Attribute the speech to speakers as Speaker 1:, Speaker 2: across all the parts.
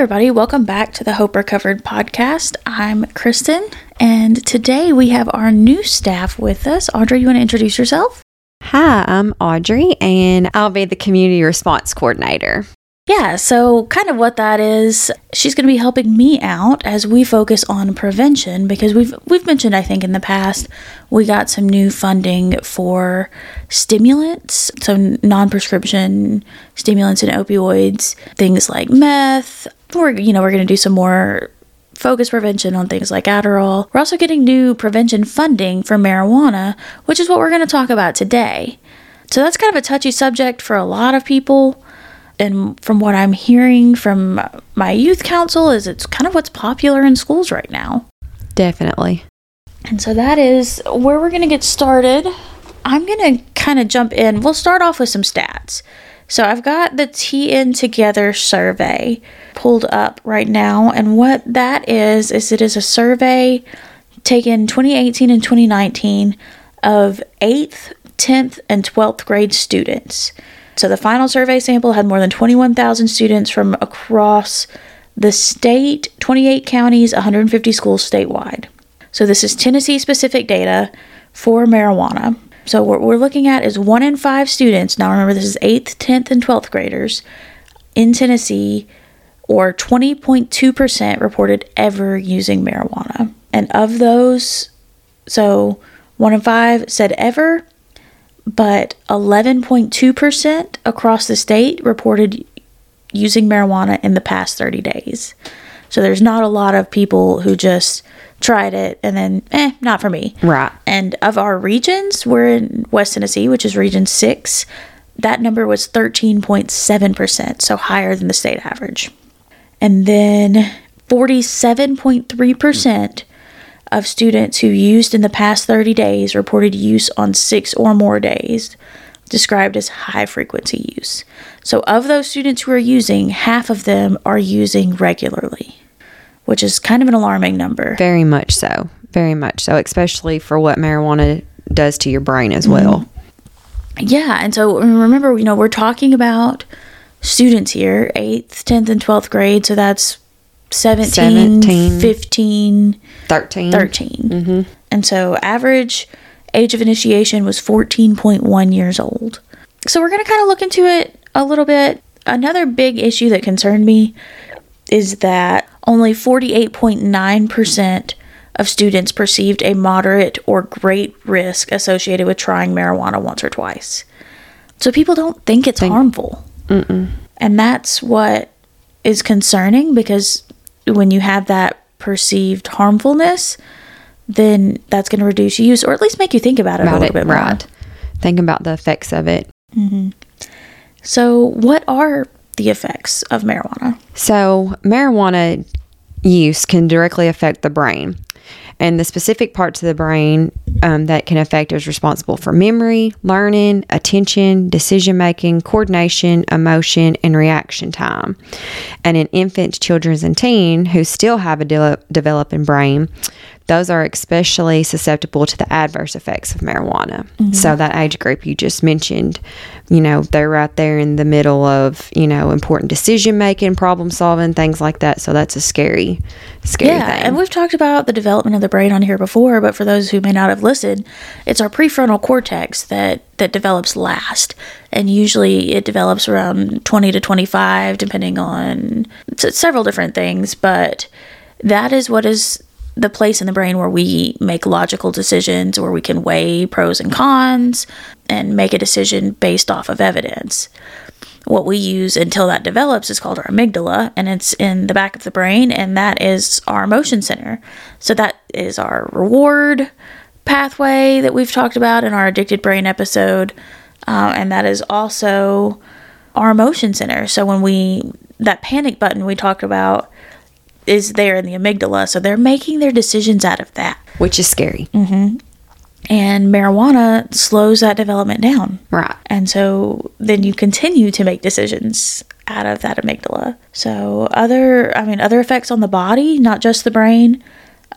Speaker 1: everybody. Welcome back to the Hope Recovered podcast. I'm Kristen, and today we have our new staff with us. Audrey, you want to introduce yourself?
Speaker 2: Hi, I'm Audrey, and I'll be the community response coordinator.
Speaker 1: Yeah, so kind of what that is, she's going to be helping me out as we focus on prevention because we've we've mentioned I think in the past we got some new funding for stimulants, so non-prescription stimulants and opioids, things like meth. We're you know, we're going to do some more focus prevention on things like Adderall. We're also getting new prevention funding for marijuana, which is what we're going to talk about today. So that's kind of a touchy subject for a lot of people and from what I'm hearing from my youth council is it's kind of what's popular in schools right now.
Speaker 2: Definitely.
Speaker 1: And so that is where we're going to get started. I'm going to kind of jump in. We'll start off with some stats. So I've got the TN Together survey pulled up right now and what that is is it is a survey taken 2018 and 2019 of 8th, 10th and 12th grade students. So the final survey sample had more than 21,000 students from across the state, 28 counties, 150 schools statewide. So this is Tennessee specific data for marijuana. So what we're looking at is one in five students. Now remember, this is 8th, 10th, and 12th graders in Tennessee, or 20.2% reported ever using marijuana. And of those, so one in five said ever, but 11.2% across the state reported using marijuana in the past 30 days. So there's not a lot of people who just tried it and then, eh, not for me.
Speaker 2: Right.
Speaker 1: And of our regions, we're in West Tennessee, which is region six. That number was 13.7%, so higher than the state average. And then 47.3% of students who used in the past 30 days reported use on six or more days, described as high frequency use. So, of those students who are using, half of them are using regularly, which is kind of an alarming number.
Speaker 2: Very much so. Very much so, especially for what marijuana does to your brain as well. Mm-hmm.
Speaker 1: Yeah. And so, remember, you know, we're talking about students here, 8th, 10th, and 12th grade. So, that's 17,
Speaker 2: 17.
Speaker 1: 15,
Speaker 2: 13.
Speaker 1: 13. Mm-hmm. And so average age of initiation was 14.1 years old. So we're going to kind of look into it a little bit. Another big issue that concerned me is that only 48.9% of students perceived a moderate or great risk associated with trying marijuana once or twice. So people don't think it's harmful. And that's what is concerning because when you have that perceived harmfulness, then that's going to reduce use or at least make you think about it a little
Speaker 2: it,
Speaker 1: bit more.
Speaker 2: right. Think about the effects of it. Mm-hmm.
Speaker 1: So, what are the effects of marijuana?
Speaker 2: So, marijuana use can directly affect the brain. And the specific parts of the brain um, that can affect is responsible for memory, learning, attention, decision making, coordination, emotion, and reaction time. And in infants, children, and teens who still have a de- developing brain, those are especially susceptible to the adverse effects of marijuana. Mm-hmm. So that age group you just mentioned, you know, they're right there in the middle of, you know, important decision making, problem solving, things like that. So that's a scary, scary
Speaker 1: Yeah,
Speaker 2: thing.
Speaker 1: and we've talked about the development of the brain on here before, but for those who may not have listened, it's our prefrontal cortex that that develops last, and usually it develops around 20 to 25 depending on several different things, but that is what is the place in the brain where we make logical decisions, where we can weigh pros and cons and make a decision based off of evidence. What we use until that develops is called our amygdala and it's in the back of the brain and that is our emotion center. So that is our reward pathway that we've talked about in our addicted brain episode uh, and that is also our emotion center. So when we that panic button we talked about is there in the amygdala so they're making their decisions out of that
Speaker 2: which is scary.
Speaker 1: and marijuana slows that development down
Speaker 2: Right.
Speaker 1: and so then you continue to make decisions out of that amygdala. So other, I mean, other effects on the body, not just the brain.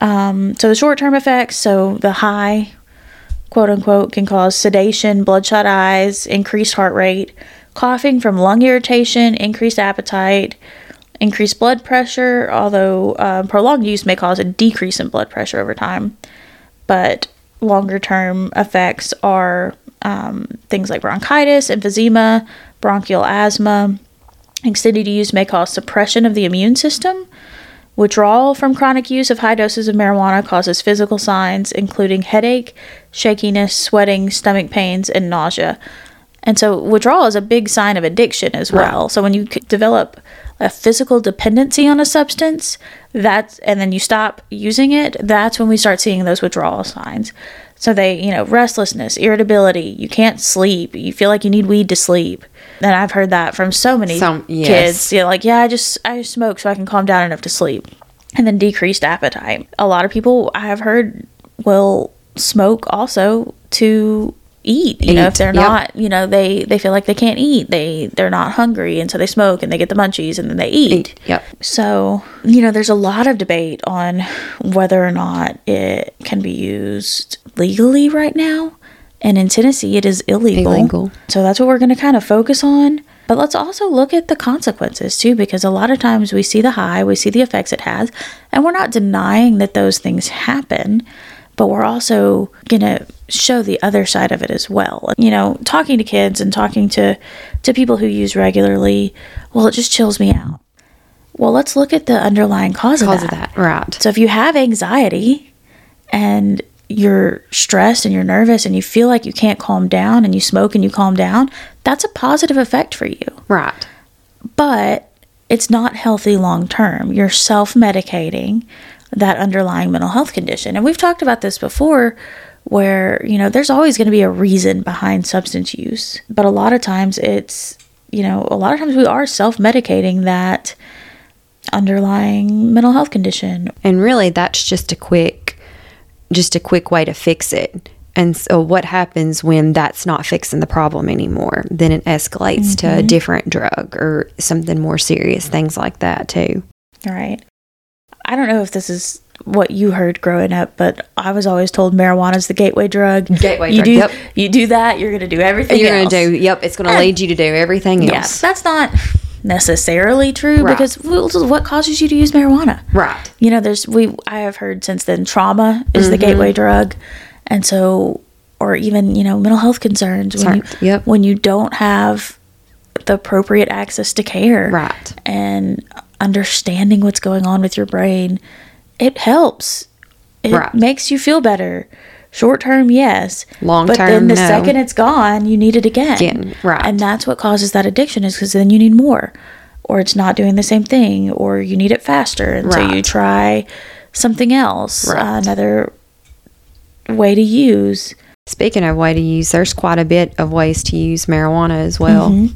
Speaker 1: Um, so the short-term effects, so the high, quote unquote, can cause sedation, bloodshot eyes, increased heart rate, coughing from lung irritation, increased appetite, increased blood pressure, although uh, prolonged use may cause a decrease in blood pressure over time. But longer term effects are um, things like bronchitis, emphysema, bronchial asthma. Extended use may cause suppression of the immune system. Withdrawal from chronic use of high doses of marijuana causes physical signs, including headache, shakiness, sweating, stomach pains, and nausea. And so, withdrawal is a big sign of addiction as well. So, when you develop a physical dependency on a substance, that's and then you stop using it, that's when we start seeing those withdrawal signs. So they, you know, restlessness, irritability, you can't sleep, you feel like you need weed to sleep. And I've heard that from so many
Speaker 2: Some- yes.
Speaker 1: kids. You know, like, yeah, I just I just smoke so I can calm down enough to sleep. And then decreased appetite. A lot of people I have heard will smoke also to eat. You know, if they're
Speaker 2: yep.
Speaker 1: not, you know, they they feel like they can't eat. They they're not hungry and so they smoke and they get the munchies and then they eat.
Speaker 2: Yep.
Speaker 1: So, you know, there's a lot of debate on whether or not it can be used legally right now. And in Tennessee, it is illegal.
Speaker 2: Illegal.
Speaker 1: So that's what we're going to kind of focus on. But let's also look at the consequences too, because a lot of times we see the high, we see the effects it has, and we're not denying that those things happen, but we're also going to show the other side of it as well. You know, talking to kids and talking to, to people who use regularly, well, it just chills me out. Well, let's look at the underlying cause,
Speaker 2: Cause
Speaker 1: of
Speaker 2: of
Speaker 1: that.
Speaker 2: that. Right.
Speaker 1: So if you have anxiety and you're stressed and you're nervous and you feel like you can't calm down and you smoke and you calm down, that's a positive effect for you.
Speaker 2: Right.
Speaker 1: But it's not healthy long term. You're self medicating that underlying mental health condition. And we've talked about this before where, you know, there's always going to be a reason behind substance use. But a lot of times it's, you know, a lot of times we are self medicating that underlying mental health condition
Speaker 2: And really, that's just a quick, just a quick way to fix it. And so, what happens when that's not fixing the problem anymore? Then it escalates to a mm-hmm. different drug or something more serious, things like that too.
Speaker 1: Right. I don't know if this is what you heard growing up, but I was always told marijuana is the gateway drug.
Speaker 2: Gateway
Speaker 1: you
Speaker 2: drug,
Speaker 1: Do,
Speaker 2: yep.
Speaker 1: You do that, you're going to do everything.
Speaker 2: You're going to do, yep, it's going to lead you to do everything
Speaker 1: Yeah,
Speaker 2: else.
Speaker 1: that's not necessarily true
Speaker 2: Right.
Speaker 1: because what causes you to use marijuana?
Speaker 2: Right.
Speaker 1: You know, there's we I have heard since then trauma is
Speaker 2: Mm-hmm.
Speaker 1: the gateway drug, and so or even you know mental health concerns when you
Speaker 2: yep.
Speaker 1: when you don't have the appropriate access to care
Speaker 2: Right.
Speaker 1: and understanding what's going on with your brain, it helps. It
Speaker 2: Right.
Speaker 1: makes you feel better. Short term, yes.
Speaker 2: Long term,
Speaker 1: but then the
Speaker 2: no.
Speaker 1: second it's gone, you need it again.
Speaker 2: Again, right.
Speaker 1: And that's what causes that addiction is because then you need more, or it's not doing the same thing, or you need it faster, and so you try something else,
Speaker 2: Right.
Speaker 1: uh, another way to use.
Speaker 2: Speaking of way to use, there's quite a bit of ways to use marijuana as well.
Speaker 1: Mm-hmm.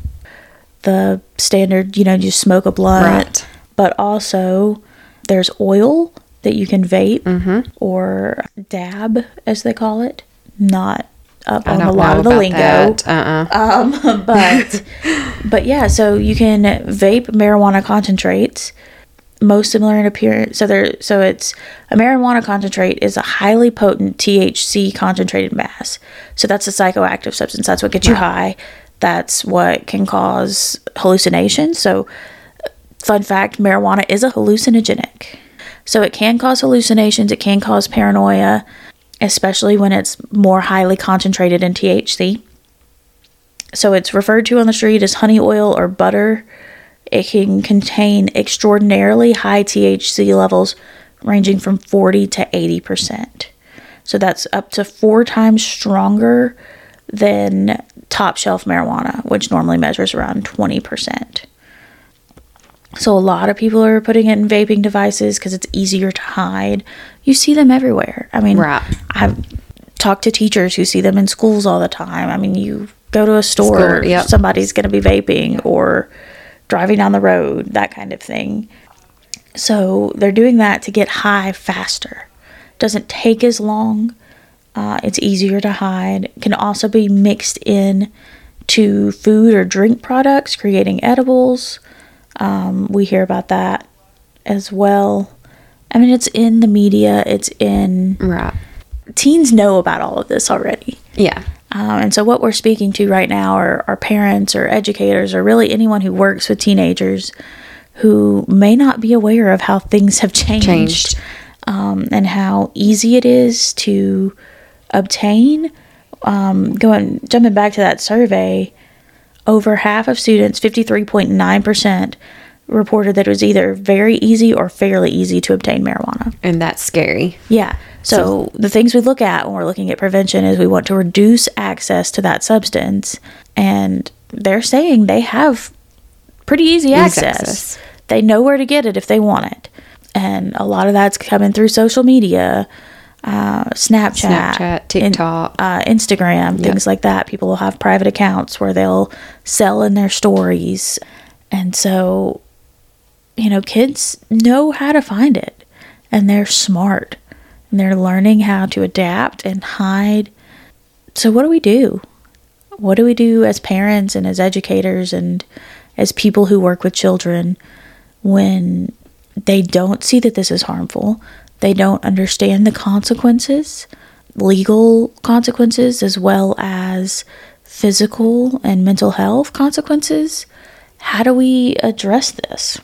Speaker 1: the standard, you know, you smoke a blunt,
Speaker 2: Right.
Speaker 1: but also there's oil that you can vape
Speaker 2: Mm-hmm.
Speaker 1: or dab, as they call it. Not up
Speaker 2: I
Speaker 1: on a lot of the lingo.
Speaker 2: Uh-uh.
Speaker 1: Um, but but yeah, so you can vape marijuana concentrates, most similar in appearance. So there, so it's a marijuana concentrate is a highly potent THC concentrated mass. So that's a psychoactive substance. That's what gets you high. That's what can cause hallucinations. So, fun fact: marijuana is a hallucinogenic. So it can cause hallucinations. It can cause paranoia, especially when it's more highly concentrated in THC. So it's referred to on the street as honey oil or butter. It can contain extraordinarily high THC levels ranging from 40 to 80%. So that's up to four times stronger than top shelf marijuana, which normally measures around 20%. So a lot of people are putting it in vaping devices because it's easier to hide. You see them everywhere. I mean,
Speaker 2: Right.
Speaker 1: I've talked to teachers who see them in schools all the time. I mean, you go to a store,
Speaker 2: School, yep.
Speaker 1: somebody's going to be vaping or driving down the road, that kind of thing. So they're doing that to get high faster. Doesn't take as long. Uh, it's easier to hide. Can also be mixed in to food or drink products, creating edibles. Um, we hear about that as well. I mean, it's in the media. It's in
Speaker 2: Right.
Speaker 1: teens know about all of this already.
Speaker 2: Yeah.
Speaker 1: Um, and so, what we're speaking to right now are, are parents or educators or really anyone who works with teenagers who may not be aware of how things have changed,
Speaker 2: Changed.
Speaker 1: Um, and how easy it is to obtain. Um, going jumping back to that survey, over half of students, fifty three point nine percent, reported that it was either very easy or fairly easy to obtain marijuana.
Speaker 2: And that's scary.
Speaker 1: Yeah. So, the things we look at when we're looking at prevention is we want to reduce access to that substance. And they're saying they have pretty easy access.
Speaker 2: access.
Speaker 1: They know where to get it if they want it. And a lot of that's coming through social media, uh, Snapchat,
Speaker 2: Snapchat,
Speaker 1: in-
Speaker 2: TikTok.
Speaker 1: uh, Instagram, things like that. People will have private accounts where they'll sell in their stories. And so, you know, kids know how to find it and they're smart and they're learning how to adapt and hide. So, what do we do? What do we do as parents and as educators and as people who work with children when they don't see that this is harmful? They don't understand the consequences, legal consequences, as well as physical and mental health consequences. How do we address this?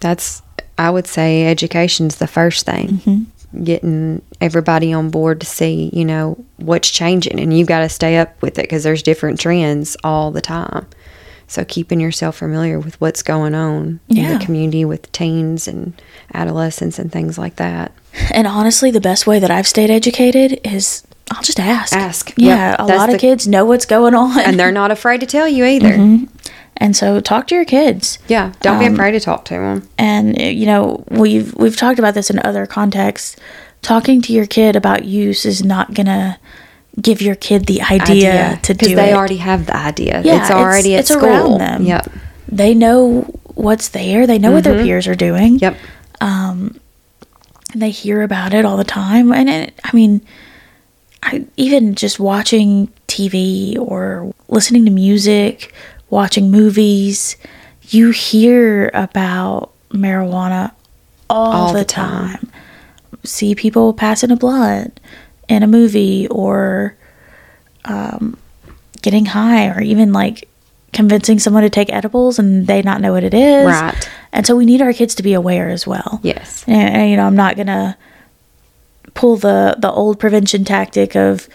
Speaker 2: That's, I would say, education's the first thing. Mm-hmm. Getting everybody on board to see, you know, what's changing, and you've got to stay up with it because there's different trends all the time. So keeping yourself familiar with what's going on in the community with teens and adolescents and things like that.
Speaker 1: And honestly, the best way that I've stayed educated is I'll just ask.
Speaker 2: Ask.
Speaker 1: Yeah,
Speaker 2: Yep,
Speaker 1: a
Speaker 2: that's
Speaker 1: lot
Speaker 2: the-
Speaker 1: of kids know what's going on.
Speaker 2: And they're not afraid to tell you either.
Speaker 1: Mm-hmm. And so talk to your kids.
Speaker 2: Yeah, don't be afraid to talk to them.
Speaker 1: And uh, you know, we've we've talked about this in other contexts. Talking to your kid about use is not going to give your kid the idea, to do
Speaker 2: they
Speaker 1: it.
Speaker 2: They already have the idea.
Speaker 1: Yeah,
Speaker 2: it's already
Speaker 1: it's-
Speaker 2: at
Speaker 1: it's around them.
Speaker 2: Yep.
Speaker 1: they know what's there. They know what their mm-hmm. peers are doing.
Speaker 2: Yep.
Speaker 1: Um, and they hear about it all the time and it, i mean I, even just watching tv or listening to music watching movies you hear about marijuana all,
Speaker 2: All
Speaker 1: the,
Speaker 2: the
Speaker 1: time.
Speaker 2: time.
Speaker 1: see people passing a blunt in a movie or um, getting high or even like convincing someone to take edibles and they not know what it is
Speaker 2: Right.
Speaker 1: and so we need our kids to be aware as well
Speaker 2: Yes.
Speaker 1: and, and, you know i'm not gonna pull the the old prevention tactic of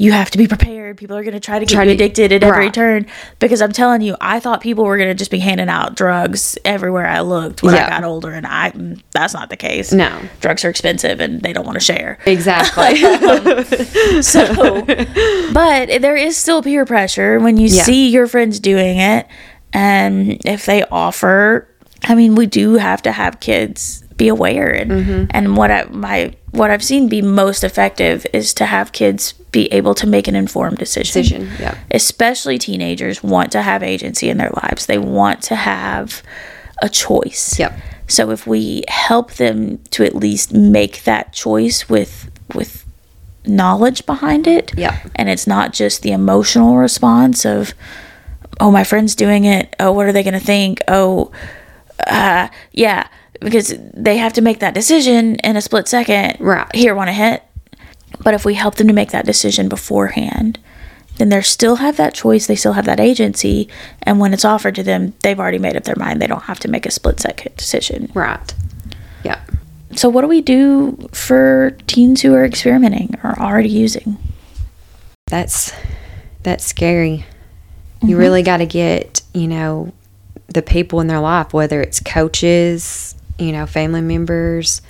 Speaker 1: you have to be prepared people are gonna try to get
Speaker 2: Try
Speaker 1: you
Speaker 2: to-
Speaker 1: addicted at every turn because i'm telling you i thought people were gonna just be handing out drugs everywhere i looked when i got older and i mm, that's not the case
Speaker 2: No.
Speaker 1: drugs are expensive and they don't want to share
Speaker 2: Exactly.
Speaker 1: so but there is still peer pressure when you
Speaker 2: Yeah.
Speaker 1: see your friends doing it and if they offer i mean we do have to have kids be aware and
Speaker 2: Mm-hmm.
Speaker 1: and what i my what i've seen be most effective is to have kids be able to make an informed decision
Speaker 2: Decision, yep.
Speaker 1: especially teenagers want to have agency in their lives they want to have a choice
Speaker 2: Yep.
Speaker 1: so if we help them to at least make that choice with with knowledge behind it,
Speaker 2: Yep.
Speaker 1: and it's not just the emotional response of, oh, my friend's doing it. Oh, what are they going to think? Oh, uh, yeah, because they have to make that decision in a split second.
Speaker 2: Right.
Speaker 1: Here, want to hit. But if we help them to make that decision beforehand, then they still have that choice. They still have that agency. And when it's offered to them, they've already made up their mind. They don't have to make a split second decision.
Speaker 2: right. Yeah.
Speaker 1: So, what do we do for teens who are experimenting or already using?
Speaker 2: That's that's scary. You mm-hmm. really got to get, you know, the people in their life, whether it's coaches, you know, family members,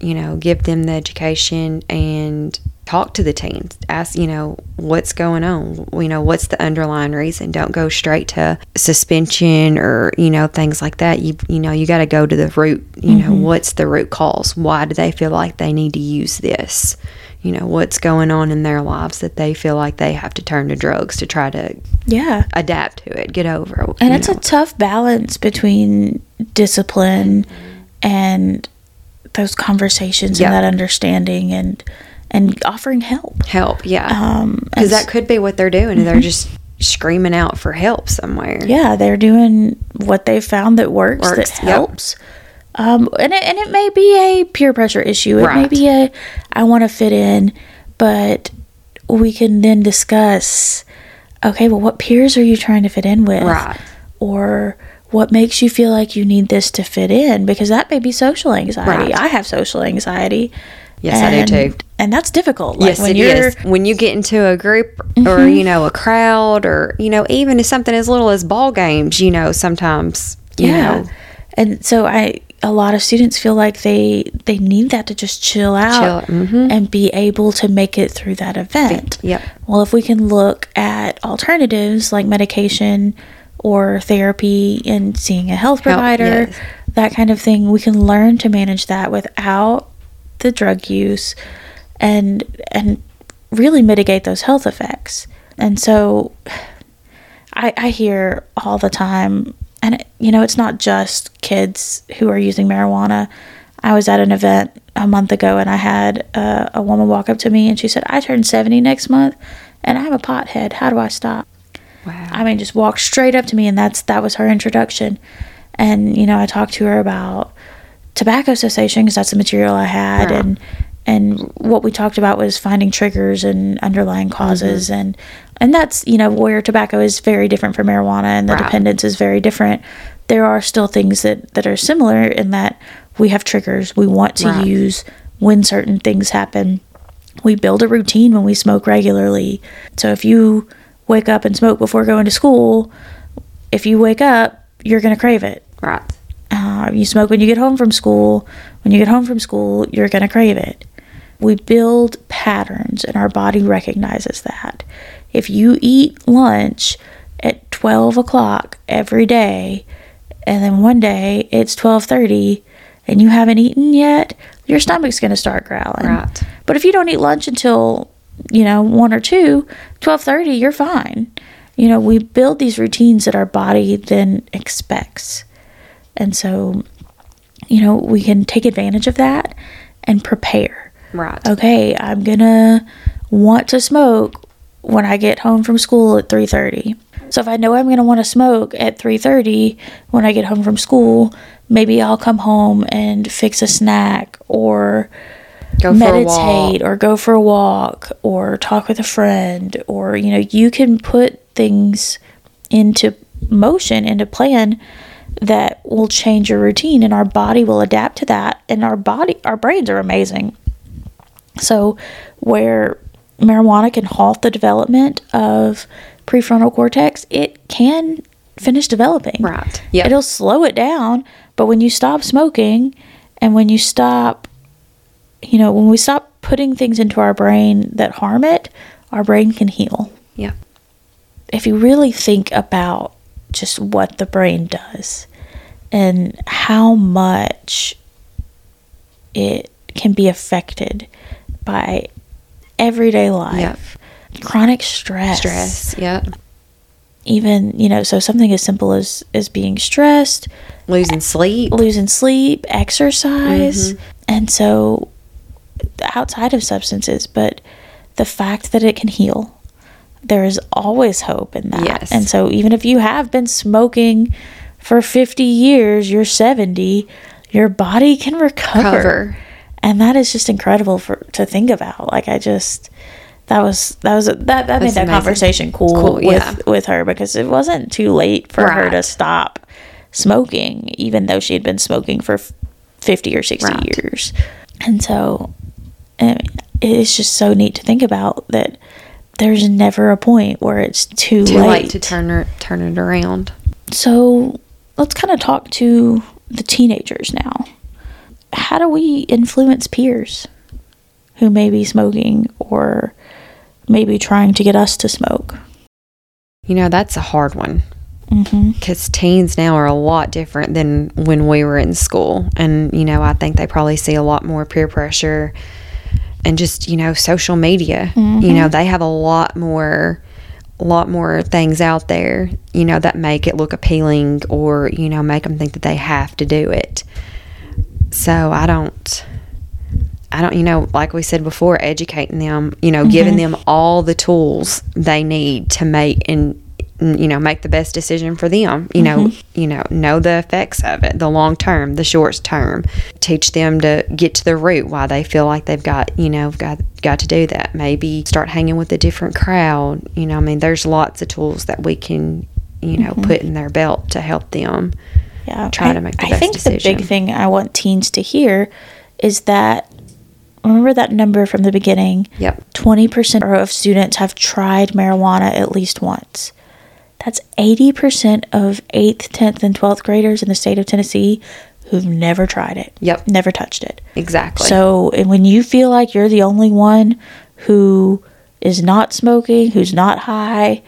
Speaker 2: you know, give them the education and talk to the teens. Ask, you know, what's going on? You know, what's the underlying reason? Don't go straight to suspension or, you know, things like that. You you know, you got to go to the root, you know, mm-hmm. what's the root cause? Why do they feel like they need to use this? You know, what's going on in their lives that they feel like they have to turn to drugs to try to
Speaker 1: Yeah.
Speaker 2: adapt to it, get over it.
Speaker 1: And it's
Speaker 2: know.
Speaker 1: a tough balance between discipline mm-hmm. and those conversations
Speaker 2: Yeah.
Speaker 1: and that understanding and and offering help.
Speaker 2: help, yeah.
Speaker 1: Um,
Speaker 2: Because
Speaker 1: and
Speaker 2: that could be what they're doing. They're just screaming out for help somewhere.
Speaker 1: yeah, they're doing what they found that works,
Speaker 2: Works,
Speaker 1: that
Speaker 2: yep.
Speaker 1: helps. Um, and it, and it may be a peer pressure issue. It may be a I want to fit in, but we can then discuss. Okay, well, what peers are you trying to fit in with?
Speaker 2: Right.
Speaker 1: Or what makes you feel like you need this to fit in because that may be social anxiety.
Speaker 2: Right.
Speaker 1: I have social anxiety.
Speaker 2: Yes, I do too.
Speaker 1: And that's difficult. Like
Speaker 2: yes,
Speaker 1: when
Speaker 2: it
Speaker 1: you're
Speaker 2: is. When you get into a group or
Speaker 1: Mm-hmm.
Speaker 2: you know a crowd or you know even if something as little as ball games, you know sometimes you
Speaker 1: yeah.
Speaker 2: know
Speaker 1: And so I a lot of students feel like they they need that to just chill out
Speaker 2: Chill, mhm.
Speaker 1: and be able to make it through that event.
Speaker 2: Yep.
Speaker 1: Well, if we can look at alternatives like medication or therapy and seeing a health
Speaker 2: Help,
Speaker 1: provider,
Speaker 2: yes.
Speaker 1: that kind of thing, we can learn to manage that without the drug use and and really mitigate those health effects. And so I, I hear all the time, and it, you know, it's not just kids who are using marijuana. I was at an event a month ago, and I had uh, a woman walk up to me, and she said, "I turn seventy next month, and I'm a pothead. How do I stop?"
Speaker 2: Wow.
Speaker 1: I mean, just walked straight up to me, and that's that was her introduction. And you know, I talked to her about tobacco cessation because that's the material I had, and and what we talked about was finding triggers and underlying mm-hmm. causes, and and that's you know where tobacco is very different from marijuana, and the
Speaker 2: Right.
Speaker 1: dependence is very different. There are still things that that are similar in that we have triggers we want to
Speaker 2: Right.
Speaker 1: use when certain things happen. We build a routine when we smoke regularly. So if you wake up and smoke before going to school, if you wake up, you're going to crave it.
Speaker 2: right.
Speaker 1: Uh, you smoke when you get home from school. When you get home from school, you're going to crave it. We build patterns, and our body recognizes that. If you eat lunch at 12 o'clock every day, and then one day it's 12:30, and you haven't eaten yet, your stomach's going to start growling.
Speaker 2: Right.
Speaker 1: But if you don't eat lunch until you know one or two, 12:30, you're fine. You know, we build these routines that our body then expects. And so, you know, we can take advantage of that and prepare.
Speaker 2: Right.
Speaker 1: Okay, I'm going to want to smoke when I get home from school at 3:30. So if I know I'm going to want to smoke at 3:30 when I get home from school, maybe I'll come home and fix a snack or
Speaker 2: Go for a walk.
Speaker 1: meditate or go for a walk or talk with a friend or you know you can put things into motion into plan that will change your routine and our body will adapt to that and our body our brains are amazing so where marijuana can halt the development of prefrontal cortex it can finish developing
Speaker 2: Right. yeah
Speaker 1: it'll slow it down but when you stop smoking and when you stop you know when we stop putting things into our brain that harm it our brain can heal
Speaker 2: Yeah.
Speaker 1: if you really think about just what the brain does and how much it can be affected by everyday life chronic stress
Speaker 2: Stress. Yep.
Speaker 1: even you know so something as simple as as being stressed
Speaker 2: Losing sleep.
Speaker 1: losing sleep, exercise.
Speaker 2: Mm-hmm.
Speaker 1: And so, outside of substances, but the fact that it can heal, there is always hope in that.
Speaker 2: Yes.
Speaker 1: And so, even if you have been smoking for 50 years, you're 70, your body can recover.
Speaker 2: Cover.
Speaker 1: And that is just incredible for to think about. Like, I just. That was that was that that made that
Speaker 2: amazing.
Speaker 1: conversation cool,
Speaker 2: Cool,
Speaker 1: with
Speaker 2: yeah.
Speaker 1: with her because it wasn't too late for her to stop smoking, even though she had been smoking for 50 or 60
Speaker 2: Right.
Speaker 1: years. And so I it's just so neat to think about that there's never a point where it's too,
Speaker 2: Too
Speaker 1: late.
Speaker 2: late to turn her, turn it around.
Speaker 1: So let's kind of talk to the teenagers now. How do we influence peers who may be smoking or maybe trying to get us to smoke?
Speaker 2: You know, that's a hard one
Speaker 1: mm-hmm.
Speaker 2: because teens now are a lot different than when we were in school. And, you know, I think they probably see a lot more peer pressure and just, you know, social media. You know, mm-hmm. they have a lot more. Lot more things out there, you know, that make it look appealing or, you know, make them think that they have to do it. So I don't, I don't, you know, like we said before, educating them, you know, giving mm-hmm. them all the tools they need to make and, you know, make the best decision for them. You know, mm-hmm. you know, know the effects of it, the long term, the short term. Teach them to get to the root why they feel like they've got, you know, got got to do that. Maybe start hanging with a different crowd. You know, I mean, there's lots of tools that we can you know, mm-hmm. put in their belt to help them.
Speaker 1: yeah
Speaker 2: try
Speaker 1: I,
Speaker 2: to make the
Speaker 1: I
Speaker 2: best
Speaker 1: think the big thing i want teens to hear is that remember that number from the beginning
Speaker 2: Yep.
Speaker 1: 20% of students have tried marijuana at least once that's 80% of 8th 10th and 12th graders in the state of tennessee who've never tried it.
Speaker 2: Yep.
Speaker 1: never touched it.
Speaker 2: Exactly.
Speaker 1: so and when you feel like you're the only one who is not smoking who's not high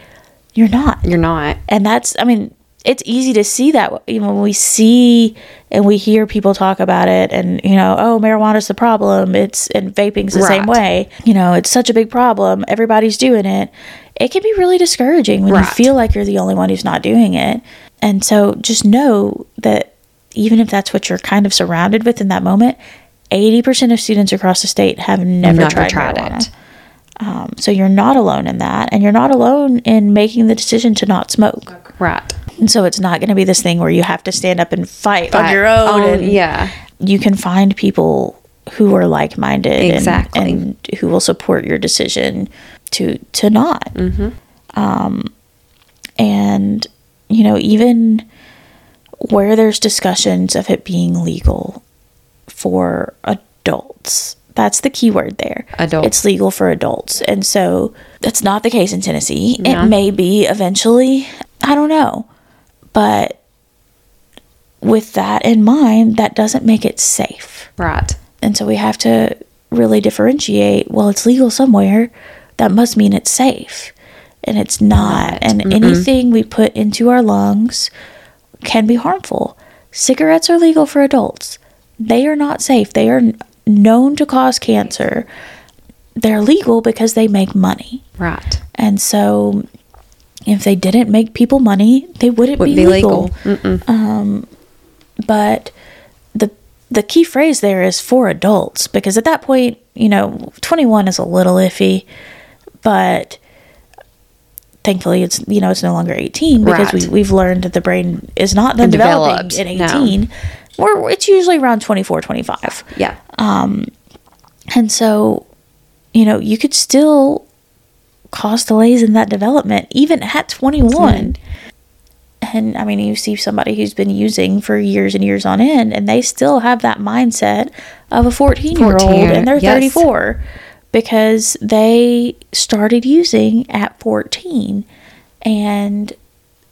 Speaker 1: you're not.
Speaker 2: You're not.
Speaker 1: and that's i mean it's easy to see that you know when we see and we hear people talk about it and you know oh marijuana's the problem it's and vaping's the same way. You know it's such a big problem. Everybody's doing it it can be really discouraging when you feel like you're the only one who's not doing it and so just know that even if that's what you're kind of surrounded with in that moment 80% of students across the state have never,
Speaker 2: Never
Speaker 1: tried,
Speaker 2: tried it.
Speaker 1: Um, so you're not alone in that and you're not alone in making the decision to not smoke
Speaker 2: Right.
Speaker 1: and so it's not going to be this thing where you have to stand up and fight on your own.
Speaker 2: on-
Speaker 1: and
Speaker 2: yeah.
Speaker 1: You can find people who are like minded
Speaker 2: Exactly.
Speaker 1: and, and who will support your decision to to not. Mm-hmm. Um, and you know, even where there's discussions of it being legal for adults. That's the key word there.
Speaker 2: Adults.
Speaker 1: It's legal for adults. And so that's not the case in Tennessee.
Speaker 2: No.
Speaker 1: It may be eventually. I don't know. But with that in mind, that doesn't make it safe.
Speaker 2: Right.
Speaker 1: And so we have to really differentiate well, it's legal somewhere. That must mean it's safe. And it's not.
Speaker 2: Not.
Speaker 1: And mm-hmm. anything we put into our lungs can be harmful. Cigarettes are legal for adults. They are not safe. They are known to cause cancer. They're legal because they make money.
Speaker 2: Right.
Speaker 1: And so if they didn't make people money, they wouldn't,
Speaker 2: Wouldn't
Speaker 1: be,
Speaker 2: be
Speaker 1: legal.
Speaker 2: legal. Mm-mm.
Speaker 1: Um, but the the key phrase there is for adults because at that point, you know, 21 is a little iffy, but thankfully it's you know it's no longer 18 because
Speaker 2: Right.
Speaker 1: we we've learned that the brain is not
Speaker 2: Developed,
Speaker 1: developing at 18. Or it's usually around 24, 25.
Speaker 2: Yeah.
Speaker 1: Um, and so, you know, you could still cause delays in that development even at 21. And I mean, you see somebody who's been using for years and years on end, and they still have that mindset of a 14 year old and they're
Speaker 2: yes.
Speaker 1: 34 because they started using at 14 and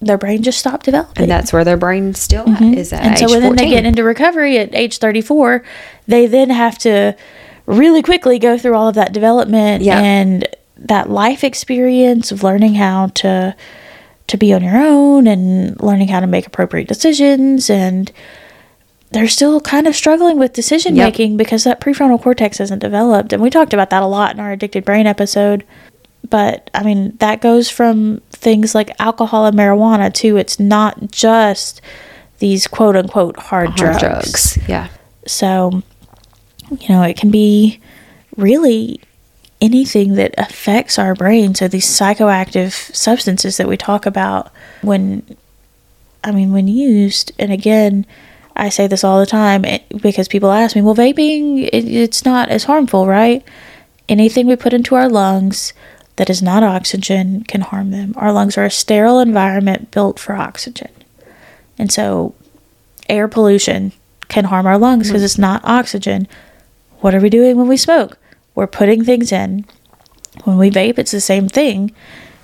Speaker 1: their brain just stopped developing.
Speaker 2: and that's where their brain still at, is at
Speaker 1: Mm-hmm. and so when
Speaker 2: 14.
Speaker 1: they get into recovery at age 34 they then have to really quickly go through all of that development
Speaker 2: Yeah.
Speaker 1: and that life experience of learning how to to be on your own and learning how to make appropriate decisions and they're still kind of struggling with decision
Speaker 2: Yep.
Speaker 1: making because that prefrontal cortex isn't developed and we talked about that a lot in our addicted brain episode but i mean that goes from things like alcohol and marijuana too it's not just these quote unquote hard,
Speaker 2: Hard
Speaker 1: drugs.
Speaker 2: drugs. Yeah.
Speaker 1: so you know it can be really anything that affects our brain so these psychoactive substances that we talk about when i mean when used and again i say this all the time eh, because people ask me well vaping it, it's not as harmful right anything we put into our lungs that is not oxygen can harm them our lungs are a sterile environment built for oxygen and so air pollution can harm our lungs because it's not oxygen. What are we doing when we smoke? We're putting things in. When we vape, it's the same thing.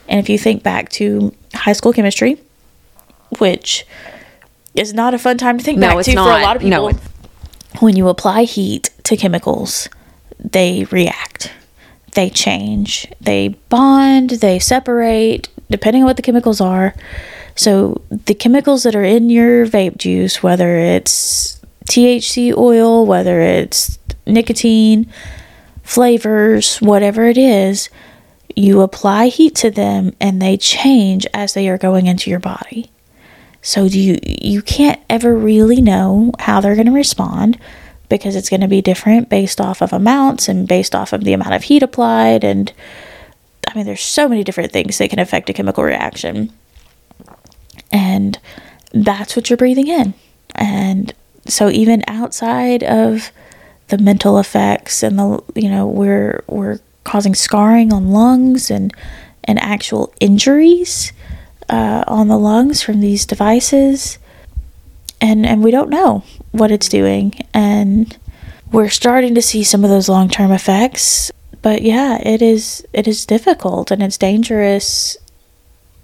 Speaker 1: And if you think back to high school chemistry, which is not a fun time to think
Speaker 2: No,
Speaker 1: back to for a lot of
Speaker 2: No,
Speaker 1: people. when you apply heat to chemicals, they react. They change. They bond, they separate, depending on what the chemicals are. So the chemicals that are in your vape juice, whether it's THC oil, whether it's nicotine, flavors, whatever it is, you apply heat to them and they change as they are going into your body. So do you you can't ever really know how they're going to respond because it's going to be different based off of amounts and based off of the amount of heat applied and I mean there's so many different things that can affect a chemical reaction. And that's what you're breathing in. And so even outside of the mental effects and the you know we're we're causing scarring on lungs and and actual injuries uh, on the lungs from these devices, and and we don't know what it's doing, and we're starting to see some of those long term effects. But yeah, it is it is difficult and it's dangerous,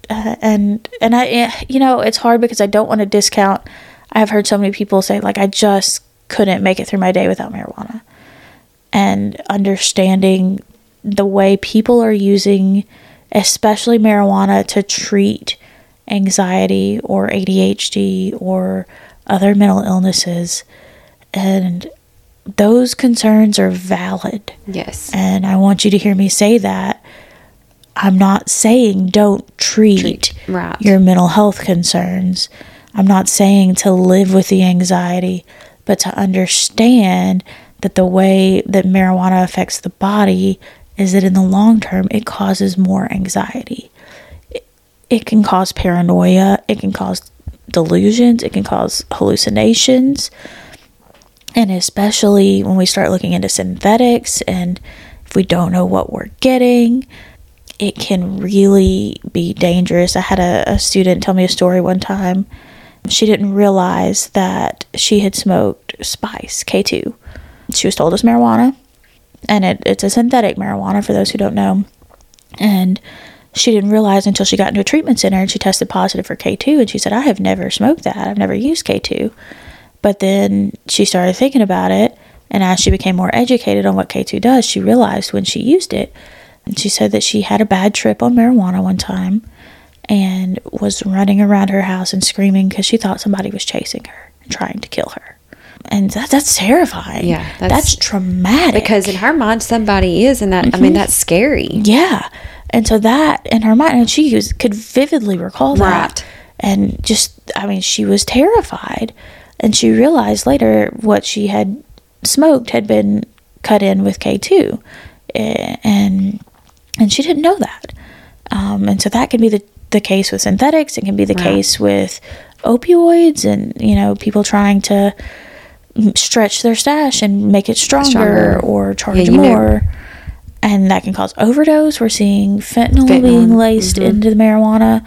Speaker 1: uh, and and I eh, you know it's hard because I don't want to discount. I've heard so many people say like I just couldn't make it through my day without marijuana, and understanding the way people are using, especially marijuana, to treat anxiety or ADHD or other mental illnesses. And those concerns are valid.
Speaker 2: Yes.
Speaker 1: And I want you to hear me say that. I'm not saying don't treat,
Speaker 2: Treat, right.
Speaker 1: your mental health concerns. I'm not saying to live with the anxiety, but to understand that the way that marijuana affects the body is that in the long term, it causes more anxiety. It, can cause paranoia, it can cause delusions, it can cause hallucinations. And especially when we start looking into synthetics and if we don't know what we're getting, it can really be dangerous. I had a, a student tell me a story one time. She didn't realize that she had smoked spice, K2. She was told it's marijuana, and it, it's a synthetic marijuana for those who don't know. And she didn't realize until she got into a treatment center and she tested positive for K2. And she said, I have never smoked that. I've never used K2. But then she started thinking about it. And as she became more educated on what K2 does, she realized when she used it, and she said that she had a bad trip on marijuana one time and was running around her house and screaming because she thought somebody was chasing her and trying to kill her. And that, that's terrifying.
Speaker 2: Yeah,
Speaker 1: That's,
Speaker 2: that's-
Speaker 1: traumatic.
Speaker 2: Because in her mind, somebody is, and that I mean mm-hmm. that's scary.
Speaker 1: Yeah. And so that in her mind, and she was, could vividly recall that.
Speaker 2: Right.
Speaker 1: And just, I mean, she was terrified. And she realized later what she had smoked had been cut in with K2. Eh, And, and she didn't know that. Um, and so that can be the, the case with synthetics. It can be the
Speaker 2: Right.
Speaker 1: case with opioids and, you know, people trying to stretch their stash and make it stronger,
Speaker 2: Stronger.
Speaker 1: or charge
Speaker 2: Yeah, know-
Speaker 1: more and that can cause overdose. We're seeing fentanyl,
Speaker 2: Fentanyl,
Speaker 1: being laced
Speaker 2: mhm.
Speaker 1: into the marijuana,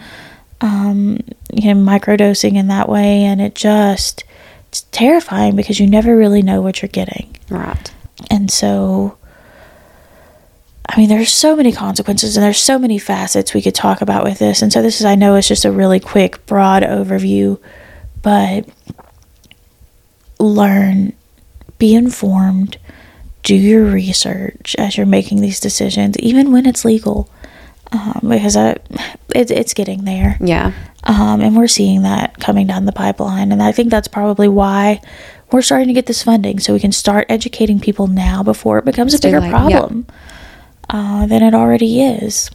Speaker 1: um, you know, microdosing in that way, and it just it's terrifying because you never really know what you're getting,
Speaker 2: Right.
Speaker 1: and so. I mean, there's so many consequences and there's so many facets we could talk about with this. And so, this is, I know, it's just a really quick, broad overview, but learn, be informed, do your research as you're making these decisions, even when it's legal, um, because I, it, it's getting there.
Speaker 2: Yeah.
Speaker 1: Um, and we're seeing that coming down the pipeline. And I think that's probably why we're starting to get this funding so we can start educating people now before it becomes a bigger
Speaker 2: yep.
Speaker 1: problem uh, than it already is.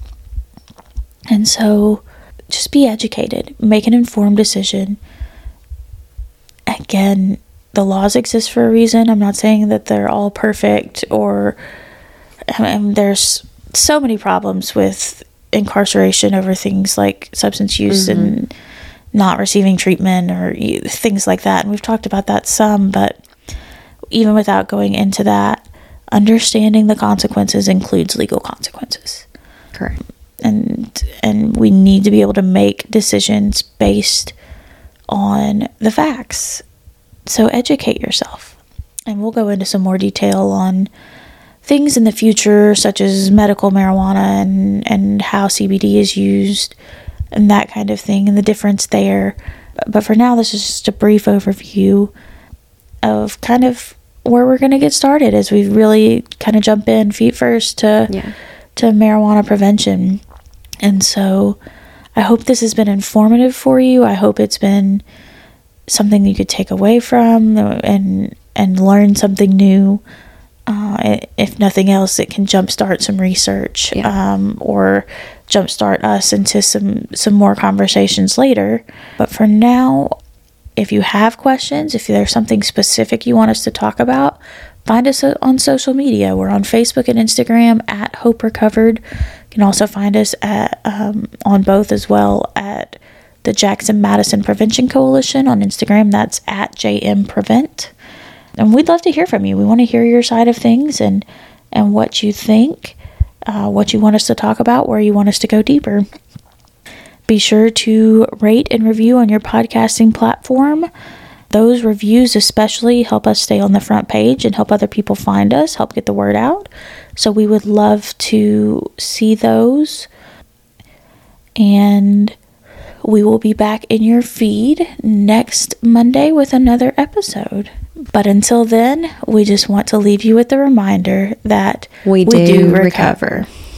Speaker 1: And so just be educated, make an informed decision. Again, the laws exist for a reason. I'm not saying that they're all perfect or I mean, there's so many problems with incarceration over things like substance use mm-hmm. and not receiving treatment or things like that. And we've talked about that some, but even without going into that, understanding the consequences includes legal consequences.
Speaker 2: Correct.
Speaker 1: And and we need to be able to make decisions based on the facts. So educate yourself. And we'll go into some more detail on things in the future, such as medical marijuana and, and how CBD is used and that kind of thing and the difference there. But for now, this is just a brief overview of kind of where we're going to get started as we really kind of jump in feet first to
Speaker 2: Yeah.
Speaker 1: to marijuana prevention. And so I hope this has been informative for you. I hope it's been something you could take away from and and learn something new. Uh, if nothing else, it can jumpstart some research
Speaker 2: Yeah.
Speaker 1: um, or jumpstart us into some some more conversations later. But for now, if you have questions, if there's something specific you want us to talk about, find us on social media. We're on Facebook and Instagram at Hope Recovered. You can also find us at um, on both as well at the Jackson Madison Prevention Coalition on Instagram. That's at JM Prevent. And we'd love to hear from you. We want to hear your side of things and and what you think, uh, what you want us to talk about, where you want us to go deeper. Be sure to rate and review on your podcasting platform. Those reviews, especially, help us stay on the front page and help other people find us, help get the word out. So, we would love to see those. And we will be back in your feed next Monday with another episode. But until then, we just want to leave you with the reminder that
Speaker 2: We do recover.